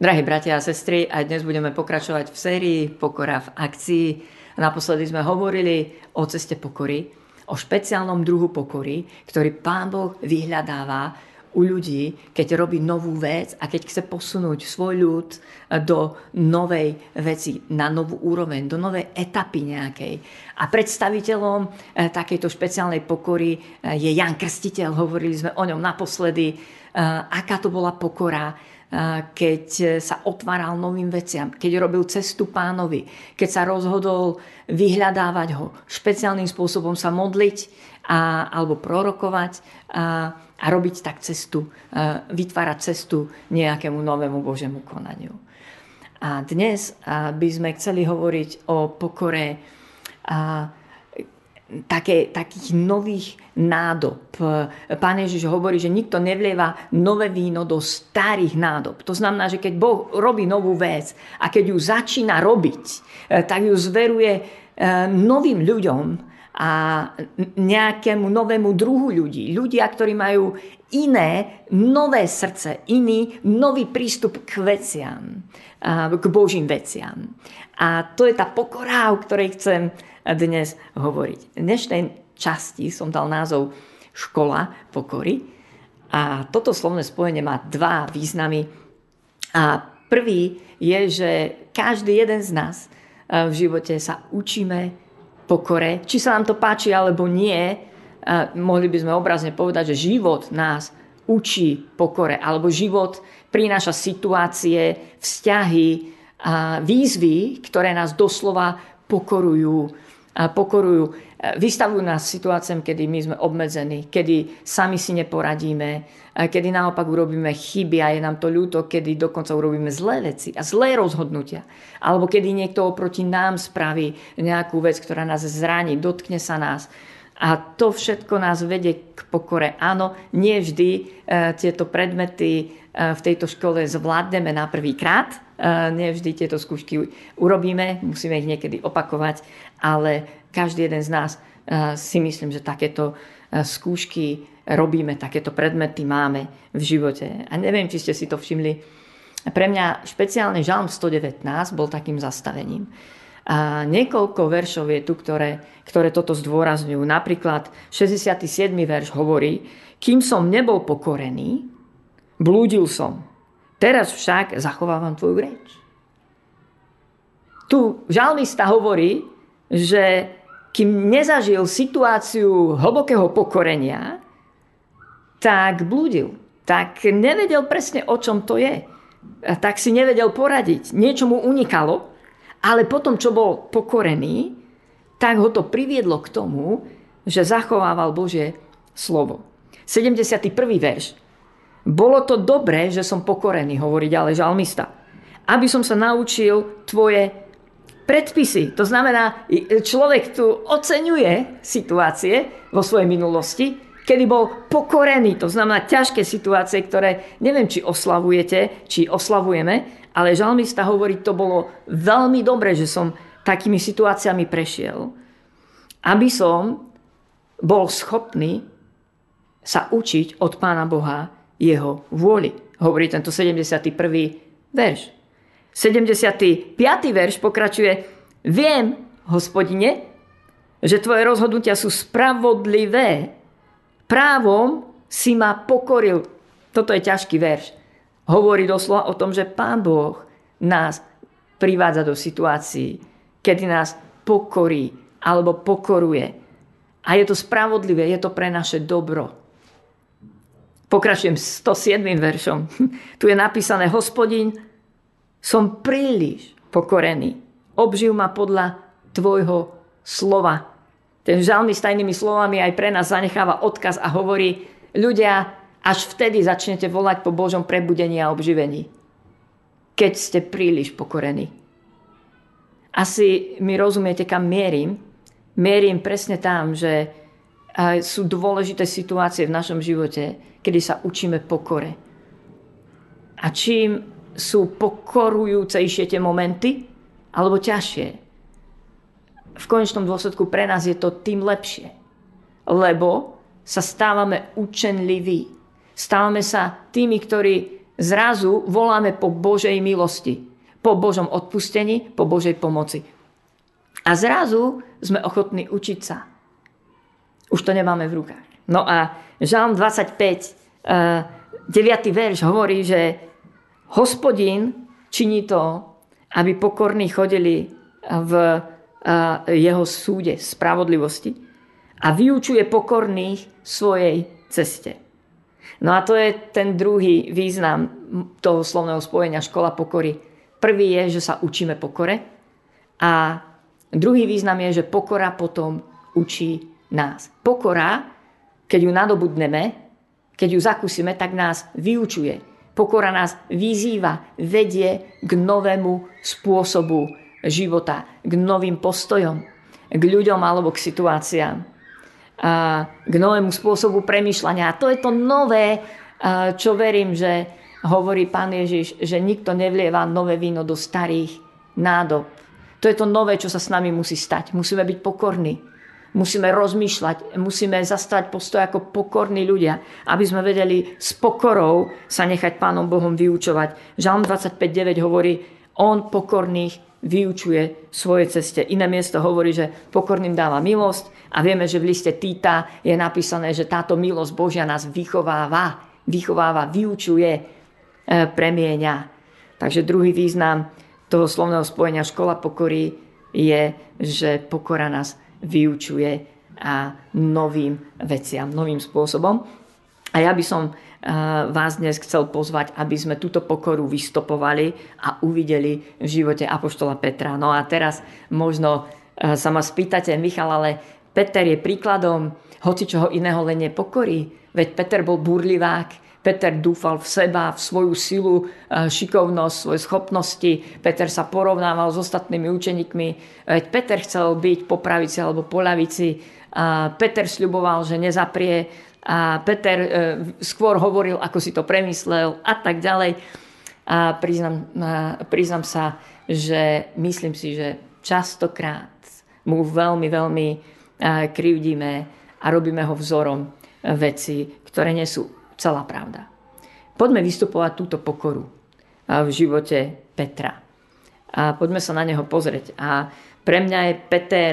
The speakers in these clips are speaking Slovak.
Drahí bratia a sestry, aj dnes budeme pokračovať v sérii Pokora v akcii. Naposledy sme hovorili o ceste pokory, o špeciálnom druhu pokory, ktorý Pán Boh vyhľadáva u ľudí, keď robí novú vec a keď chce posunúť svoj ľud do novej veci, na novú úroveň, do novej etapy nejakej. A predstaviteľom eh, takejto špeciálnej pokory eh, je Jan Krstiteľ, hovorili sme o ňom naposledy, eh, aká to bola pokora, keď sa otváral novým veciam, keď robil cestu pánovi, keď sa rozhodol vyhľadávať ho, špeciálnym spôsobom sa modliť a, alebo prorokovať a, a robiť tak cestu, a, vytvárať cestu nejakému novému Božemu konaniu. A dnes by sme chceli hovoriť o pokore a, také, takých nových nádob. Pán Ježiš hovorí, že nikto nevlieva nové víno do starých nádob. To znamená, že keď Boh robí novú vec a keď ju začína robiť, eh, tak ju zveruje eh, novým ľuďom a nejakému novému druhu ľudí. Ľudia, ktorí majú iné, nové srdce, iný, nový prístup k veciam, k Božím veciam. A to je tá pokora, o ktorej chcem dnes hovoriť. V dnešnej časti som dal názov Škola pokory a toto slovné spojenie má dva významy. A prvý je, že každý jeden z nás e, v živote sa učíme pokore. Či sa nám to páči alebo nie, mohli by sme obrazne povedať, že život nás učí pokore, alebo život prináša situácie, vzťahy, a výzvy, ktoré nás doslova pokorujú pokorujú, vystavujú nás situáciám, kedy my sme obmedzení, kedy sami si neporadíme, kedy naopak urobíme chyby a je nám to ľúto, kedy dokonca urobíme zlé veci a zlé rozhodnutia. Alebo kedy niekto oproti nám spraví nejakú vec, ktorá nás zraní, dotkne sa nás. A to všetko nás vedie k pokore. Áno, nie vždy e, tieto predmety e, v tejto škole zvládneme na prvý krát, Nevždy tieto skúšky urobíme, musíme ich niekedy opakovať, ale každý jeden z nás si myslím, že takéto skúšky robíme, takéto predmety máme v živote. A neviem, či ste si to všimli. Pre mňa špeciálne Žalm 119 bol takým zastavením. A niekoľko veršov je tu, ktoré, ktoré toto zdôrazňujú. Napríklad 67. verš hovorí, kým som nebol pokorený, blúdil som Teraz však zachovávam tvoju reč. Tu žalmista hovorí, že kým nezažil situáciu hlbokého pokorenia, tak blúdil. Tak nevedel presne, o čom to je. Tak si nevedel poradiť. Niečo mu unikalo, ale potom, čo bol pokorený, tak ho to priviedlo k tomu, že zachovával Božie slovo. 71. verš. Bolo to dobré, že som pokorený, hovorí ďalej žalmista. Aby som sa naučil tvoje predpisy. To znamená, človek tu oceňuje situácie vo svojej minulosti, kedy bol pokorený. To znamená ťažké situácie, ktoré neviem, či oslavujete, či oslavujeme, ale žalmista hovorí, to bolo veľmi dobré, že som takými situáciami prešiel, aby som bol schopný sa učiť od Pána Boha jeho vôli. Hovorí tento 71. verš. 75. verš pokračuje Viem, hospodine, že tvoje rozhodnutia sú spravodlivé. Právom si ma pokoril. Toto je ťažký verš. Hovorí doslova o tom, že Pán Boh nás privádza do situácií, kedy nás pokorí alebo pokoruje. A je to spravodlivé, je to pre naše dobro. Pokračujem 107. veršom. Tu je napísané, hospodin, som príliš pokorený. Obživ ma podľa tvojho slova. Ten žalmy s tajnými slovami aj pre nás zanecháva odkaz a hovorí, ľudia, až vtedy začnete volať po Božom prebudení a obživení. Keď ste príliš pokorení. Asi mi rozumiete, kam mierim. Mierim presne tam, že sú dôležité situácie v našom živote, kedy sa učíme pokore. A čím sú pokorujúcejšie tie momenty, alebo ťažšie, v konečnom dôsledku pre nás je to tým lepšie. Lebo sa stávame učenliví. Stávame sa tými, ktorí zrazu voláme po Božej milosti, po Božom odpustení, po Božej pomoci. A zrazu sme ochotní učiť sa. Už to nemáme v rukách. No a Žalm 25, 9. verš hovorí, že hospodin činí to, aby pokorní chodili v jeho súde spravodlivosti a vyučuje pokorných svojej ceste. No a to je ten druhý význam toho slovného spojenia škola pokory. Prvý je, že sa učíme pokore a druhý význam je, že pokora potom učí nás. Pokora, keď ju nadobudneme, keď ju zakúsime, tak nás vyučuje. Pokora nás vyzýva, vedie k novému spôsobu života, k novým postojom, k ľuďom alebo k situáciám, k novému spôsobu premyšľania. A to je to nové, čo verím, že hovorí pán Ježiš, že nikto nevlieva nové víno do starých nádob. To je to nové, čo sa s nami musí stať. Musíme byť pokorní. Musíme rozmýšľať, musíme zastať postoj ako pokorní ľudia, aby sme vedeli s pokorou sa nechať Pánom Bohom vyučovať. Žalm 25.9 hovorí, on pokorných vyučuje svoje ceste. Iné miesto hovorí, že pokorným dáva milosť a vieme, že v liste Týta je napísané, že táto milosť Božia nás vychováva, vychováva, vyučuje, e, premieňa. Takže druhý význam toho slovného spojenia škola pokory je, že pokora nás vyučuje a novým veciam, novým spôsobom. A ja by som vás dnes chcel pozvať, aby sme túto pokoru vystopovali a uvideli v živote Apoštola Petra. No a teraz možno e, sa ma spýtate, Michal, ale Peter je príkladom hoci čoho iného len nepokorí. Veď Peter bol burlivák, Peter dúfal v seba, v svoju silu, e, šikovnosť, svoje schopnosti. Peter sa porovnával s ostatnými učeníkmi. Veď Peter chcel byť po pravici alebo po ľavici. Peter sľuboval, že nezaprie a Peter e, skôr hovoril, ako si to premyslel a tak ďalej. A priznam, priznam sa, že myslím si, že častokrát mu veľmi, veľmi e, krivdíme a robíme ho vzorom veci, ktoré nie sú celá pravda. Poďme vystupovať túto pokoru e, v živote Petra. A poďme sa na neho pozrieť. A pre mňa je Peter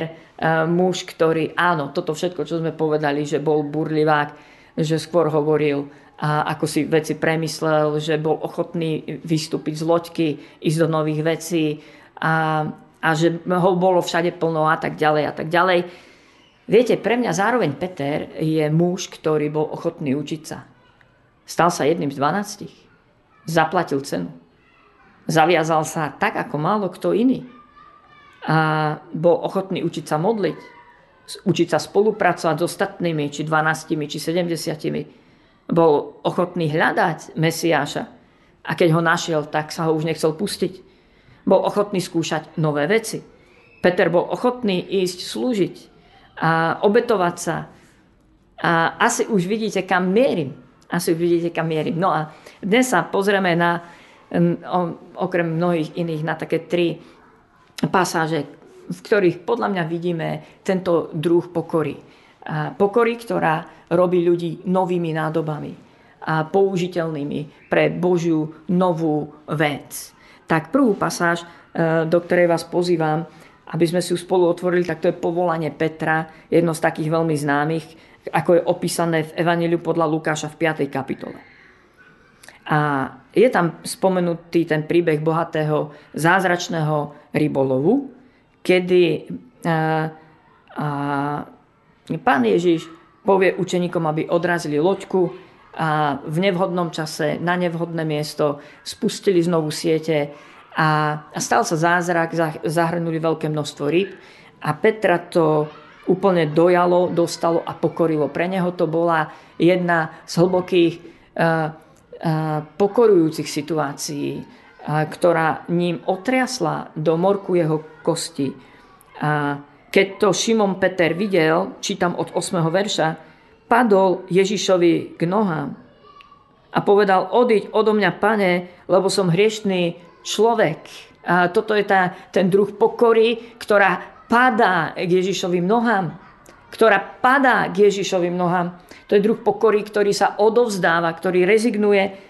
muž, ktorý, áno, toto všetko, čo sme povedali, že bol burlivák, že skôr hovoril, a ako si veci premyslel, že bol ochotný vystúpiť z loďky, ísť do nových vecí a, a že ho bolo všade plno a tak ďalej a tak ďalej. Viete, pre mňa zároveň Peter je muž, ktorý bol ochotný učiť sa. Stal sa jedným z dvanáctich. Zaplatil cenu. Zaviazal sa tak, ako málo kto iný a bol ochotný učiť sa modliť, učiť sa spolupracovať s ostatnými, či 12, či 70. Bol ochotný hľadať Mesiáša a keď ho našiel, tak sa ho už nechcel pustiť. Bol ochotný skúšať nové veci. Peter bol ochotný ísť slúžiť a obetovať sa. A asi už vidíte, kam mierim. Asi už vidíte, kam mierim. No a dnes sa pozrieme na, okrem mnohých iných, na také tri pasáže, v ktorých podľa mňa vidíme tento druh pokory. Pokory, ktorá robí ľudí novými nádobami a použiteľnými pre Božiu novú vec. Tak prvú pasáž, e, do ktorej vás pozývam, aby sme si ju spolu otvorili, tak to je povolanie Petra, jedno z takých veľmi známych, ako je opísané v Evangeliu podľa Lukáša v 5. kapitole. A je tam spomenutý ten príbeh bohatého zázračného rybolovu, kedy a, a, pán Ježiš povie učeníkom, aby odrazili loďku a v nevhodnom čase na nevhodné miesto spustili znovu siete a, a stal sa zázrak, zahrnuli veľké množstvo ryb a Petra to úplne dojalo, dostalo a pokorilo. Pre neho to bola jedna z hlbokých pokorujúcich situácií, ktorá ním otriasla do morku jeho kosti. A keď to Šimon Peter videl, čítam od 8. verša, padol Ježišovi k nohám a povedal, odiť odo mňa, pane, lebo som hriešný človek. A toto je tá, ten druh pokory, ktorá padá k Ježišovým nohám. Ktorá padá k Ježišovým nohám. To je druh pokory, ktorý sa odovzdáva, ktorý rezignuje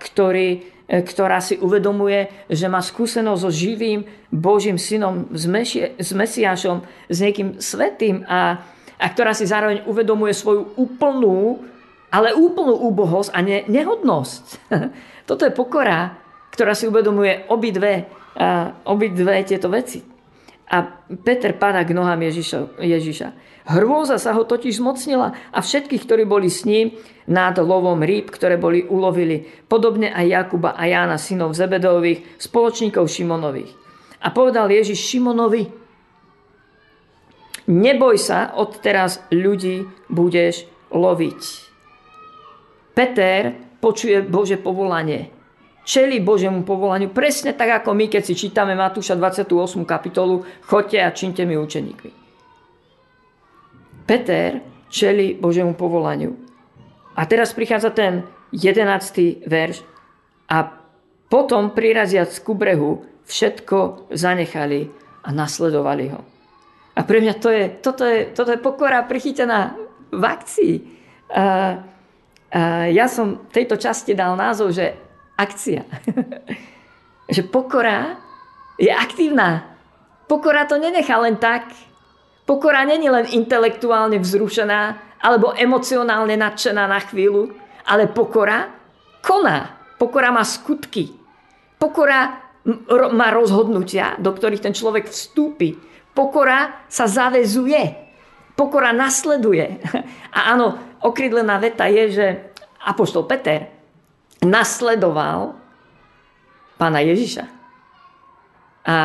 ktorý, ktorá si uvedomuje, že má skúsenosť so živým Božím synom, s, Mešie, s Mesiášom, s niekým svetým a, a ktorá si zároveň uvedomuje svoju úplnú, ale úplnú úbohosť a ne, nehodnosť. Toto je pokora, ktorá si uvedomuje obidve, obidve tieto veci. A Peter padá k nohám Ježiša. Ježiša. Hrôza sa ho totiž zmocnila a všetkých, ktorí boli s ním nad lovom rýb, ktoré boli ulovili. Podobne aj Jakuba a Jána, synov Zebedových, spoločníkov Šimonových. A povedal Ježiš Šimonovi, neboj sa, od teraz ľudí budeš loviť. Peter počuje Bože povolanie čeli Božiemu povolaniu, presne tak ako my, keď si čítame Matúša 28. kapitolu, choďte a činte mi učeníkmi. Peter čeli Božiemu povolaniu. A teraz prichádza ten 11. verš a potom priraziac ku brehu všetko zanechali a nasledovali ho. A pre mňa to je, toto, je, toto je pokora prichytená v akcii. A, a ja som tejto časti dal názov, že akcia. že pokora je aktívna. Pokora to nenechá len tak. Pokora není len intelektuálne vzrušená alebo emocionálne nadšená na chvíľu, ale pokora koná. Pokora má skutky. Pokora má rozhodnutia, do ktorých ten človek vstúpi. Pokora sa zavezuje. Pokora nasleduje. A áno, okrydlená veta je, že Apoštol Peter nasledoval pána Ježiša. A,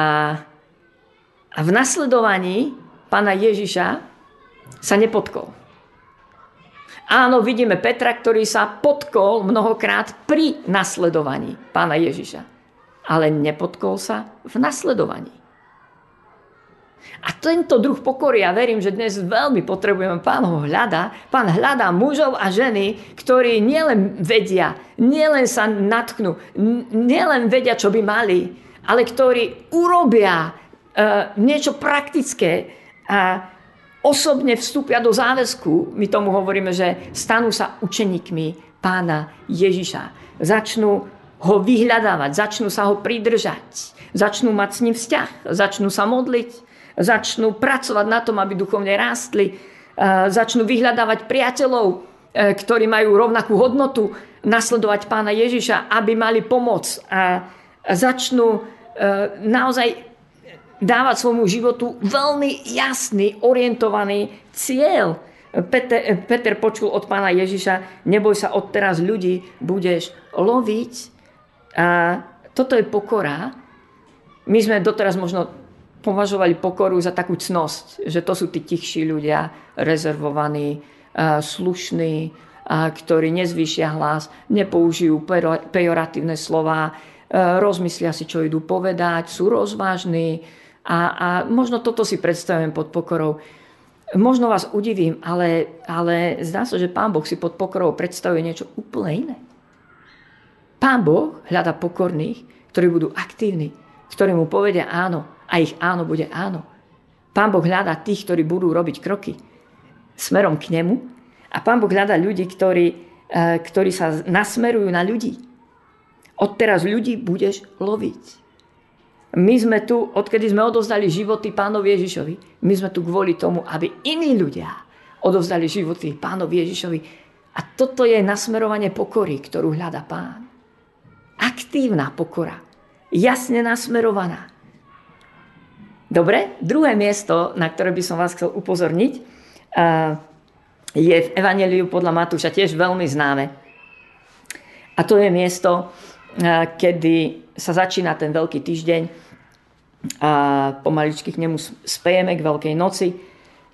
a v nasledovaní pána Ježiša sa nepotkol. Áno, vidíme Petra, ktorý sa potkol mnohokrát pri nasledovaní pána Ježiša. Ale nepotkol sa v nasledovaní. A tento druh pokory, ja verím, že dnes veľmi potrebujeme, pán ho hľada, pán hľadá mužov a ženy, ktorí nielen vedia, nielen sa natknú, nielen vedia, čo by mali, ale ktorí urobia uh, niečo praktické a osobne vstúpia do záväzku. My tomu hovoríme, že stanú sa učeníkmi pána Ježiša. Začnú ho vyhľadávať, začnú sa ho pridržať, začnú mať s ním vzťah, začnú sa modliť, začnú pracovať na tom, aby duchovne rástli, začnú vyhľadávať priateľov, e, ktorí majú rovnakú hodnotu, nasledovať pána Ježiša, aby mali pomoc a začnú e, naozaj dávať svojmu životu veľmi jasný, orientovaný cieľ. Peter, Peter počul od pána Ježiša, neboj sa odteraz ľudí, budeš loviť. A toto je pokora. My sme doteraz možno považovali pokoru za takú cnosť, že to sú tí tichší ľudia, rezervovaní, slušní, ktorí nezvýšia hlas, nepoužijú pejoratívne slova, rozmyslia si, čo idú povedať, sú rozvážni a, a možno toto si predstavujem pod pokorou. Možno vás udivím, ale, ale zdá sa, že Pán Boh si pod pokorou predstavuje niečo úplne iné. Pán Boh hľada pokorných, ktorí budú aktívni, ktorí mu povedia áno, a ich áno bude áno. Pán Boh hľadá tých, ktorí budú robiť kroky smerom k nemu a Pán Boh hľadá ľudí, ktorí, e, ktorí sa nasmerujú na ľudí. Odteraz ľudí budeš loviť. My sme tu, odkedy sme odozdali životy pánovi Ježišovi, my sme tu kvôli tomu, aby iní ľudia odozdali životy pánovi Ježišovi. A toto je nasmerovanie pokory, ktorú hľadá pán. Aktívna pokora. Jasne nasmerovaná. Dobre, druhé miesto, na ktoré by som vás chcel upozorniť, je v Evangeliu podľa Matúša tiež veľmi známe. A to je miesto, kedy sa začína ten veľký týždeň a pomaličky k nemu spejeme k Veľkej noci,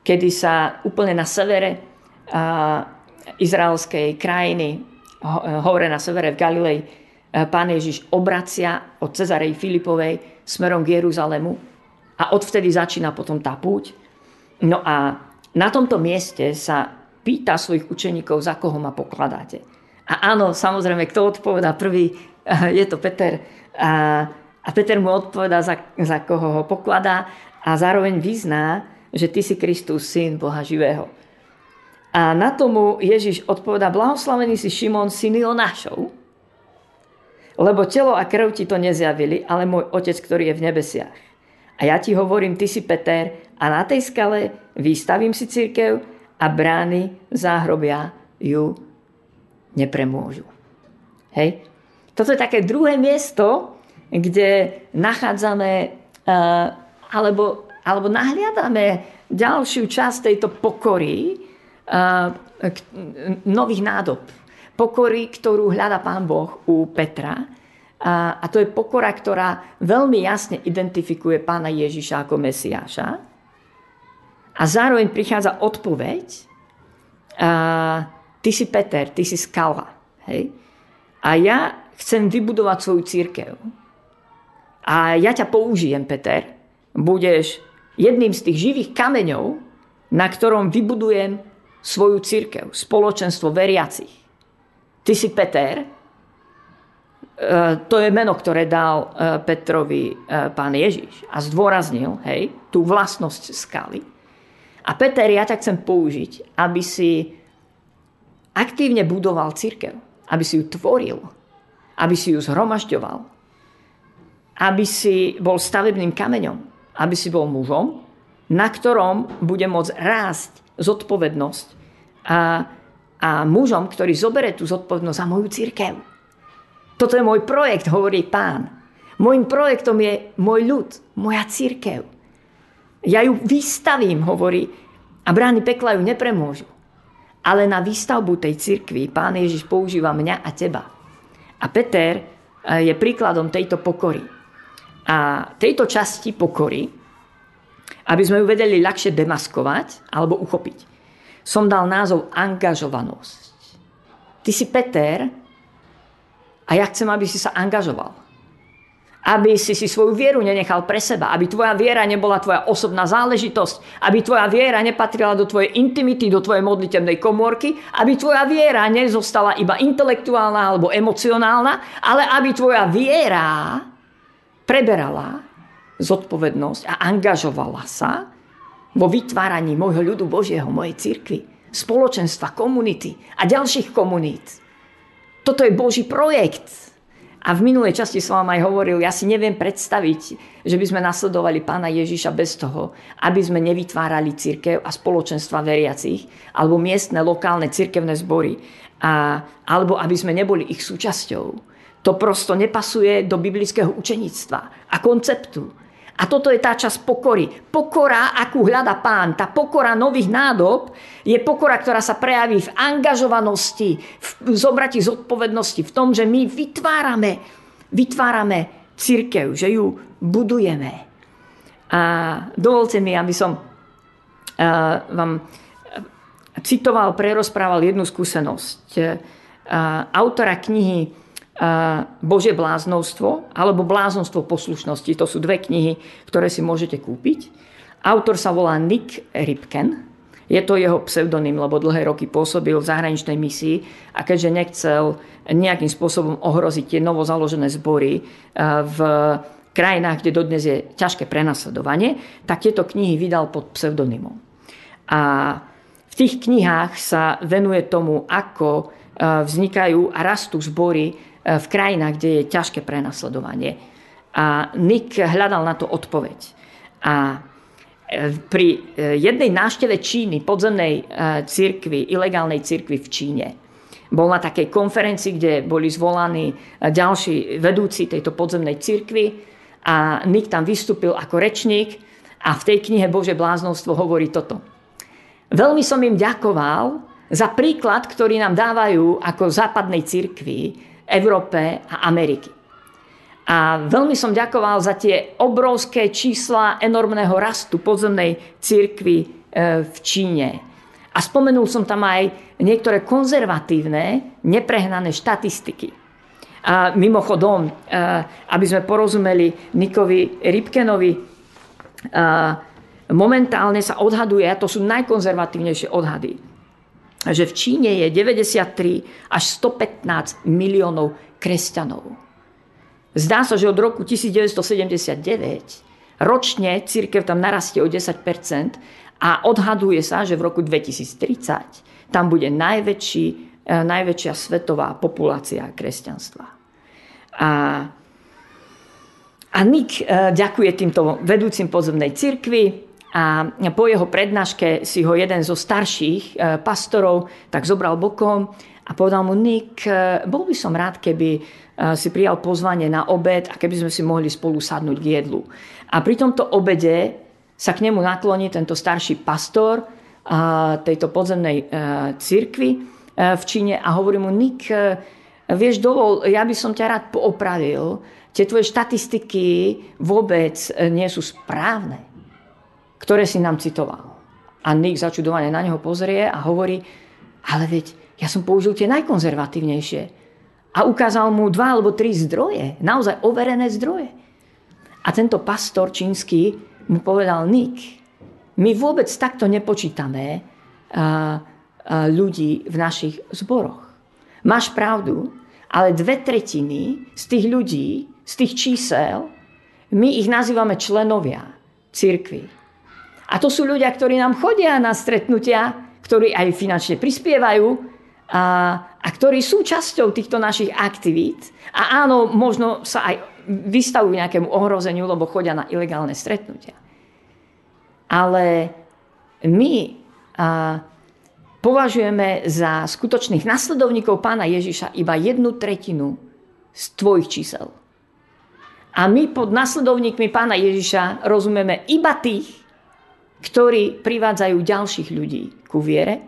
kedy sa úplne na severe izraelskej krajiny, hore na severe v Galilei, pán Ježiš obracia od Cezarej Filipovej smerom k Jeruzalému a odvtedy začína potom tá púť. No a na tomto mieste sa pýta svojich učeníkov, za koho ma pokladáte. A áno, samozrejme, kto odpovedá prvý, je to Peter. A, a Peter mu odpovedá, za, za koho ho pokladá a zároveň vyzná, že ty si Kristus, syn Boha živého. A na tomu Ježiš odpovedá, blahoslavený si Šimon, syn Jonášov, lebo telo a krv ti to nezjavili, ale môj otec, ktorý je v nebesiach. A ja ti hovorím, ty si Peter a na tej skale vystavím si církev a brány záhrobia ju nepremôžu. Hej? Toto je také druhé miesto, kde nachádzame uh, alebo, alebo nahliadame ďalšiu časť tejto pokory uh, nových nádob. Pokory, ktorú hľadá pán Boh u Petra. A, a to je pokora, ktorá veľmi jasne identifikuje pána Ježiša ako Mesiáša. A zároveň prichádza odpoveď. A, ty si Peter, ty si skala. Hej? A ja chcem vybudovať svoju církev. A ja ťa použijem, Peter. Budeš jedným z tých živých kameňov, na ktorom vybudujem svoju církev, spoločenstvo veriacich. Ty si Peter, to je meno, ktoré dal e, Petrovi e, pán Ježiš a zdôraznil hej, tú vlastnosť skaly. A Peter, ja ťa chcem použiť, aby si aktívne budoval církev, aby si ju tvoril, aby si ju zhromažďoval, aby si bol stavebným kameňom, aby si bol mužom, na ktorom bude môcť rásť zodpovednosť a, a mužom, ktorý zobere tú zodpovednosť za moju církev. Toto je môj projekt, hovorí pán. Mojím projektom je môj ľud, moja církev. Ja ju vystavím, hovorí, a brány pekla ju nepremôžu. Ale na výstavbu tej cirkvi pán Ježiš používa mňa a teba. A Peter eh, je príkladom tejto pokory. A tejto časti pokory, aby sme ju vedeli ľahšie demaskovať alebo uchopiť, som dal názov angažovanosť. Ty si Peter a ja chcem, aby si sa angažoval. Aby si si svoju vieru nenechal pre seba, aby tvoja viera nebola tvoja osobná záležitosť, aby tvoja viera nepatrila do tvojej intimity, do tvojej modlitebnej komórky, aby tvoja viera nezostala iba intelektuálna alebo emocionálna, ale aby tvoja viera preberala zodpovednosť a angažovala sa vo vytváraní môjho ľudu Božieho, mojej cirkvi, spoločenstva, komunity a ďalších komunít. Toto je Boží projekt. A v minulej časti som vám aj hovoril, ja si neviem predstaviť, že by sme nasledovali pána Ježiša bez toho, aby sme nevytvárali církev a spoločenstva veriacich, alebo miestne, lokálne církevné zbory, a, alebo aby sme neboli ich súčasťou. To prosto nepasuje do biblického učenictva a konceptu. A toto je tá časť pokory. Pokora, akú hľada pán, tá pokora nových nádob, je pokora, ktorá sa prejaví v angažovanosti, v zobrati zodpovednosti, v tom, že my vytvárame, vytvárame církev, že ju budujeme. A dovolte mi, aby som vám citoval, prerozprával jednu skúsenosť autora knihy Bože bláznostvo alebo bláznostvo poslušnosti. To sú dve knihy, ktoré si môžete kúpiť. Autor sa volá Nick Ripken. Je to jeho pseudonym, lebo dlhé roky pôsobil v zahraničnej misii a keďže nechcel nejakým spôsobom ohroziť tie novozaložené zbory v krajinách, kde dodnes je ťažké prenasledovanie, tak tieto knihy vydal pod pseudonymom. A v tých knihách sa venuje tomu, ako vznikajú a rastú zbory E, v krajinách, kde je ťažké prenasledovanie. A Nick hľadal na to odpoveď. A e, pri e, jednej návšteve Číny, podzemnej cirkvi, ilegálnej cirkvi v Číne, bol na takej konferencii, kde boli zvolaní ďalší vedúci tejto podzemnej cirkvi a Nick tam vystúpil ako rečník a v tej knihe Bože bláznostvo hovorí toto. Veľmi som im ďakoval za príklad, ktorý nám dávajú ako západnej cirkvi, Európe a Ameriky. A veľmi som ďakoval za tie obrovské čísla enormného rastu podzemnej církvy e, v Číne. A spomenul som tam aj niektoré konzervatívne, neprehnané štatistiky. A mimochodom, e, aby sme porozumeli Nikovi Rybkenovi, e, momentálne sa odhaduje, a to sú najkonzervatívnejšie odhady, že v Číne je 93 až 115 miliónov kresťanov. Zdá sa, že od roku 1979 ročne církev tam narastie o 10% a odhaduje sa, že v roku 2030 tam bude najväčší, eh, najväčšia svetová populácia kresťanstva. A, a Nick e, ďakuje týmto vedúcim pozemnej cirkvi a po jeho prednáške si ho jeden zo starších e, pastorov tak zobral bokom a povedal mu, Nick, e, bol by som rád, keby si prijal pozvanie na obed a keby sme si mohli spolu sadnúť k jedlu. A pri tomto obede sa k nemu nakloní tento starší pastor tejto podzemnej cirkvi v Číne a hovorí mu, Nick, vieš, dovol, ja by som ťa rád poopravil, tie tvoje štatistiky vôbec e, nie sú správne, ktoré si nám citoval. A Nick začudovane na neho pozrie a hovorí, ale veď ja som použil tie najkonzervatívnejšie. A ukázal mu dva alebo tri zdroje, naozaj overené zdroje. A tento pastor čínsky mu povedal, Nick, my vôbec takto nepočítame a, a, ľudí v našich zboroch. Máš pravdu, ale dve tretiny z tých ľudí, z tých čísel, my ich nazývame členovia církvy. A to sú ľudia, ktorí nám chodia na stretnutia, ktorí aj finančne prispievajú a, a ktorí sú časťou týchto našich aktivít. A áno, možno sa aj vystavujú nejakému ohrozeniu, lebo chodia na ilegálne stretnutia. Ale my a, považujeme za skutočných nasledovníkov pána Ježiša iba jednu tretinu z tvojich čísel. A my pod nasledovníkmi pána Ježiša rozumieme iba tých, ktorí privádzajú ďalších ľudí ku viere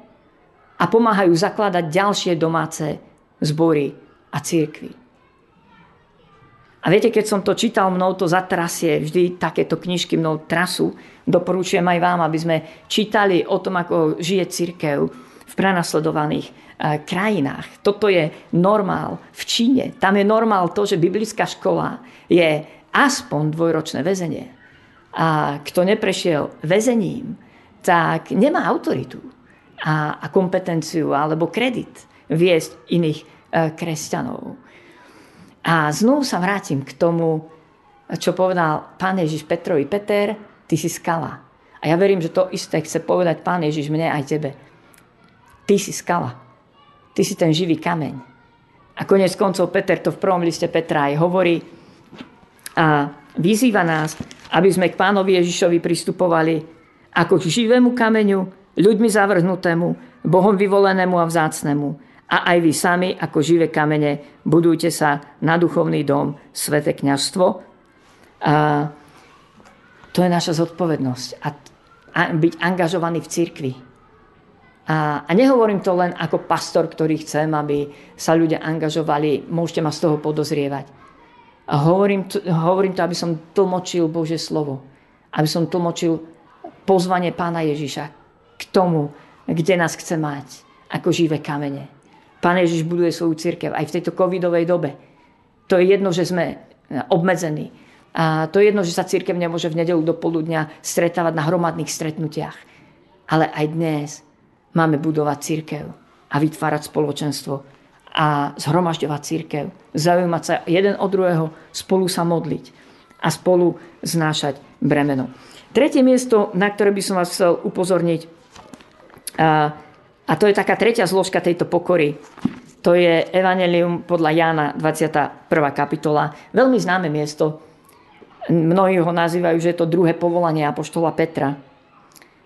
a pomáhajú zakladať ďalšie domáce zbory a církvy. A viete, keď som to čítal, mnou to zatrasie, vždy takéto knižky mnou trasu. Doporučujem aj vám, aby sme čítali o tom, ako žije církev v prenasledovaných eh, krajinách. Toto je normál v Číne. Tam je normál to, že biblická škola je aspoň dvojročné väzenie. A kto neprešiel väzením, tak nemá autoritu a, a kompetenciu alebo kredit viesť iných e, kresťanov. A znovu sa vrátim k tomu, čo povedal pán Ježiš Petrovi. Peter, ty si skala. A ja verím, že to isté chce povedať pán Ježiš mne aj tebe. Ty si skala. Ty si ten živý kameň. A konec koncov Peter to v prvom liste Petra aj hovorí a vyzýva nás, aby sme k pánovi Ježišovi pristupovali ako k živému kameňu, ľuďmi zavrhnutému, Bohom vyvolenému a vzácnemu a aj vy sami ako živé kamene budujte sa na duchovný dom, svete kniažstvo. A to je naša zodpovednosť. A, a byť angažovaný v cirkvi. A, a nehovorím to len ako pastor, ktorý chcem, aby sa ľudia angažovali. Môžete ma z toho podozrievať. A hovorím, hovorím to, aby som tlmočil Bože slovo. Aby som tlmočil pozvanie pána Ježiša k tomu, kde nás chce mať ako živé kamene. Pán Ježiš buduje svoju církev aj v tejto covidovej dobe. To je jedno, že sme obmedzení. A to je jedno, že sa církev nemôže v nedelu do poludnia stretávať na hromadných stretnutiach. Ale aj dnes máme budovať církev a vytvárať spoločenstvo a zhromažďovať církev, zaujímať sa jeden od druhého, spolu sa modliť a spolu znášať bremeno. Tretie miesto, na ktoré by som vás chcel upozorniť, a to je taká tretia zložka tejto pokory. To je Evangelium podľa Jána, 21. kapitola. Veľmi známe miesto. Mnohí ho nazývajú, že je to druhé povolanie Apoštola Petra.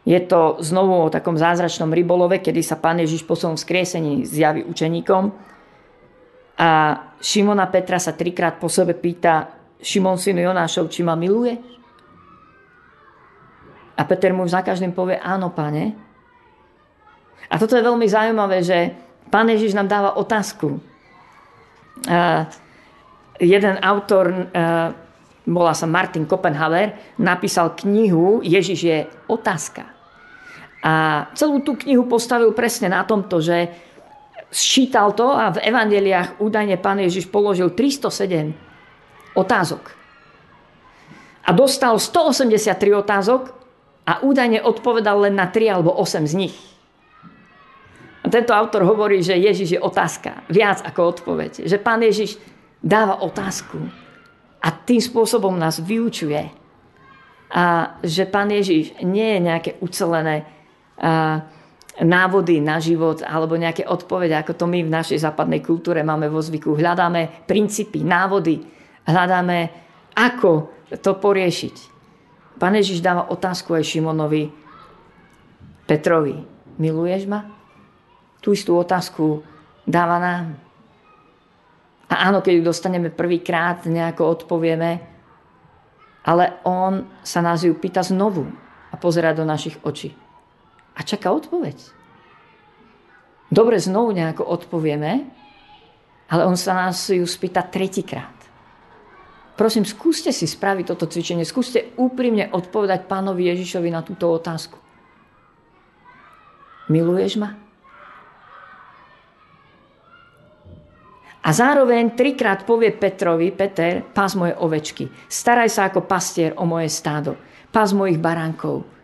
Je to znovu o takom zázračnom rybolove, kedy sa Pán Ježiš po svojom skriesení zjaví učeníkom. A Šimona Petra sa trikrát po sebe pýta, Šimon synu Jonášov, či ma miluje? A Peter mu za každým povie, áno, pane. A toto je veľmi zaujímavé, že Pán Ježiš nám dáva otázku. Uh, jeden autor, uh, volá sa Martin Kopenhaver, napísal knihu Ježiš je otázka. A celú tú knihu postavil presne na tomto, že sčítal to a v evaneliách údajne pán Ježiš položil 307 otázok. A dostal 183 otázok a údajne odpovedal len na 3 alebo 8 z nich. A tento autor hovorí, že Ježiš je otázka, viac ako odpoveď. Že pán Ježiš dáva otázku a tým spôsobom nás vyučuje. A že pán Ježiš nie je nejaké ucelené a, návody na život alebo nejaké odpovede, ako to my v našej západnej kultúre máme vo zvyku. Hľadáme princípy, návody, hľadáme, ako to poriešiť. Pane Ježiš dáva otázku aj Šimonovi Petrovi. Miluješ ma? Tú istú otázku dáva nám. A áno, keď ju dostaneme prvýkrát, nejako odpovieme, ale on sa nás ju pýta znovu a pozera do našich očí a čaká odpoveď. Dobre, znovu nejako odpovieme, ale on sa nás ju spýta tretíkrát. Prosím, skúste si spraviť toto cvičenie, skúste úprimne odpovedať pánovi Ježišovi na túto otázku. Miluješ ma? A zároveň trikrát povie Petrovi, Peter, pás moje ovečky. Staraj sa ako pastier o moje stádo. Pás mojich baránkov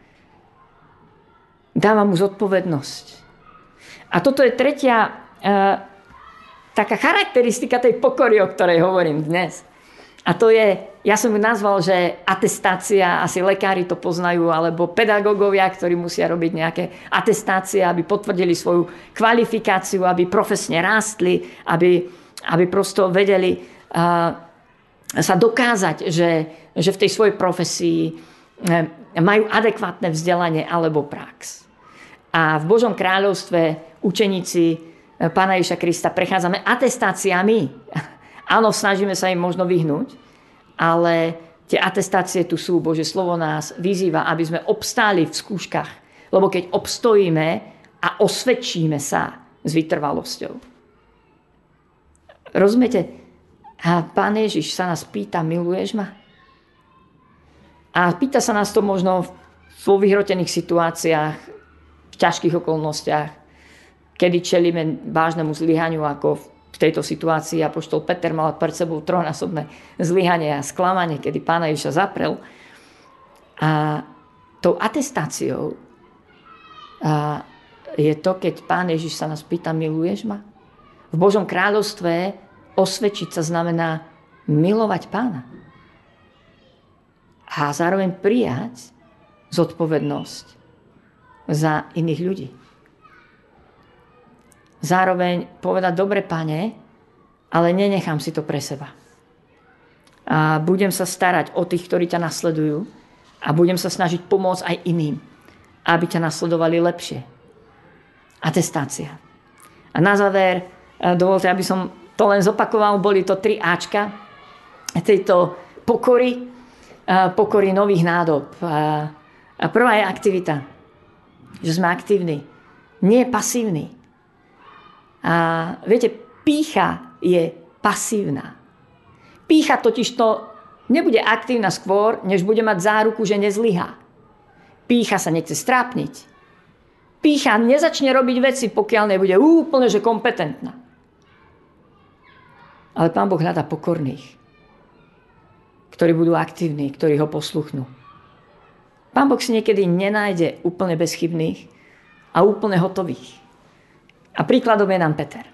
dáva mu zodpovednosť. A toto je tretia e, taká charakteristika tej pokory, o ktorej hovorím dnes. A to je, ja som ju nazval, že atestácia, asi lekári to poznajú, alebo pedagógovia, ktorí musia robiť nejaké atestácie, aby potvrdili svoju kvalifikáciu, aby profesne rástli, aby, aby prosto vedeli uh, sa dokázať, že, že v tej svojej profesii uh, majú adekvátne vzdelanie alebo prax. A v Božom kráľovstve učeníci eh, Pána Ježa Krista prechádzame atestáciami. Áno, snažíme sa im možno vyhnúť, ale tie atestácie tu sú. Bože slovo nás vyzýva, aby sme obstáli v skúškach. Lebo keď obstojíme a osvedčíme sa s vytrvalosťou. Rozumiete? A Pán Ježiš sa nás pýta, miluješ ma? A pýta sa nás to možno vo vyhrotených situáciách, v ťažkých okolnostiach, kedy čelíme vážnemu zlyhaniu ako v tejto situácii apoštol Peter mal pred sebou trojnásobné zlyhanie a sklamanie, kedy pána Ježiša zaprel. A tou atestáciou a je to, keď pán Ježiš sa nás pýta, miluješ ma? V Božom kráľovstve osvedčiť sa znamená milovať pána. A zároveň prijať zodpovednosť za iných ľudí. Zároveň povedať, dobre pane, ale nenechám si to pre seba. A budem sa starať o tých, ktorí ťa nasledujú a budem sa snažiť pomôcť aj iným, aby ťa nasledovali lepšie. Atestácia. A na záver, dovolte, aby som to len zopakoval, boli to tri Ačka tejto pokory, pokory nových nádob. A prvá je aktivita že sme aktívni. Nie pasívni. A viete, pícha je pasívna. Pícha totiž to nebude aktívna skôr, než bude mať záruku, že nezlyhá. Pícha sa nechce strápniť. Pícha nezačne robiť veci, pokiaľ nebude úplne že kompetentná. Ale Pán Boh hľadá pokorných, ktorí budú aktívni, ktorí ho posluchnú. Pán Boh si niekedy nenájde úplne bezchybných a úplne hotových. A príkladom je nám Peter.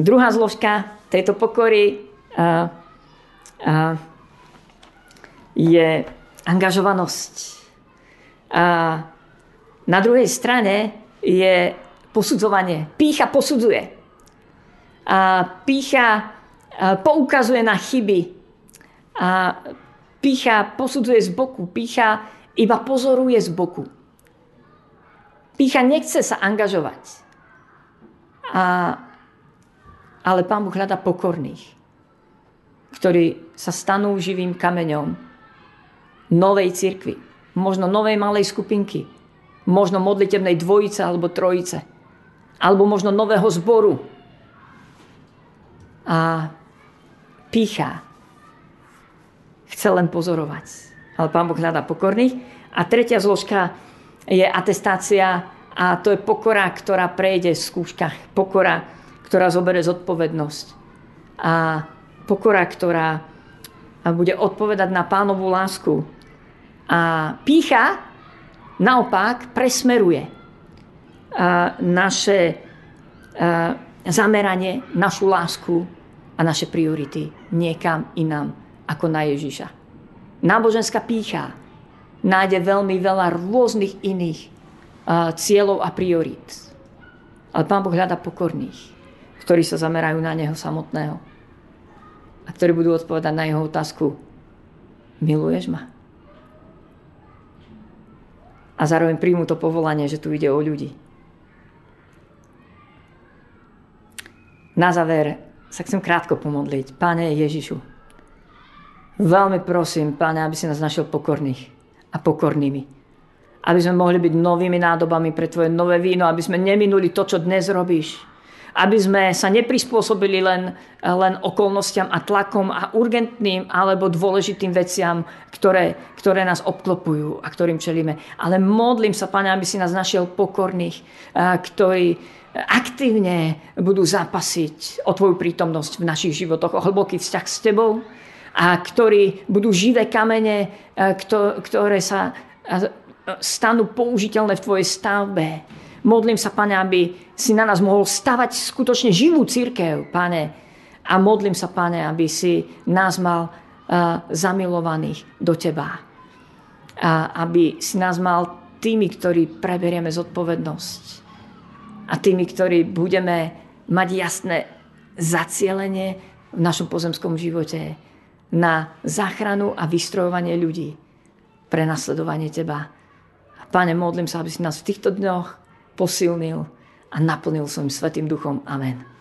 Druhá zložka tejto pokory uh, uh, je angažovanosť. A na druhej strane je posudzovanie. Pícha posudzuje. A pícha poukazuje na chyby. A Pícha posudzuje z boku, pícha iba pozoruje z boku. Pícha nechce sa angažovať. A, ale Pán Boh hľada pokorných, ktorí sa stanú živým kameňom novej cirkvi, možno novej malej skupinky, možno modlitebnej dvojice alebo trojice, alebo možno nového zboru. A pícha chce len pozorovať. Ale Pán Boh hľadá pokorných. A tretia zložka je atestácia a to je pokora, ktorá prejde v skúškach. Pokora, ktorá zoberie zodpovednosť. A pokora, ktorá bude odpovedať na pánovú lásku. A pícha naopak presmeruje naše zameranie, našu lásku a naše priority niekam inám ako na Ježiša. Náboženská pícha nájde veľmi veľa rôznych iných cieľov a priorít. Ale Pán Boh hľada pokorných, ktorí sa zamerajú na Neho samotného a ktorí budú odpovedať na Jeho otázku Miluješ ma? A zároveň príjmu to povolanie, že tu ide o ľudí. Na záver sa chcem krátko pomodliť. Pane Ježišu, veľmi prosím, Pane, aby si nás našiel pokorných a pokornými. Aby sme mohli byť novými nádobami pre Tvoje nové víno, aby sme neminuli to, čo dnes robíš aby sme sa neprispôsobili len, len okolnostiam a tlakom a urgentným alebo dôležitým veciam, ktoré, ktoré nás obklopujú a ktorým čelíme. Ale modlím sa, Pane, aby si nás našiel pokorných, ktorí aktívne budú zápasiť o Tvoju prítomnosť v našich životoch, o hlboký vzťah s Tebou a ktorí budú živé kamene, ktoré sa stanú použiteľné v Tvojej stavbe Modlím sa, Pane, aby si na nás mohol stavať skutočne živú církev, Pane. A modlím sa, Pane, aby si nás mal uh, zamilovaných do Teba. A aby si nás mal tými, ktorí preberieme zodpovednosť. A tými, ktorí budeme mať jasné zacielenie v našom pozemskom živote na záchranu a vystrojovanie ľudí pre nasledovanie Teba. Pane, modlím sa, aby si nás v týchto dňoch posilnil a naplnil svojim svetým duchom. Amen.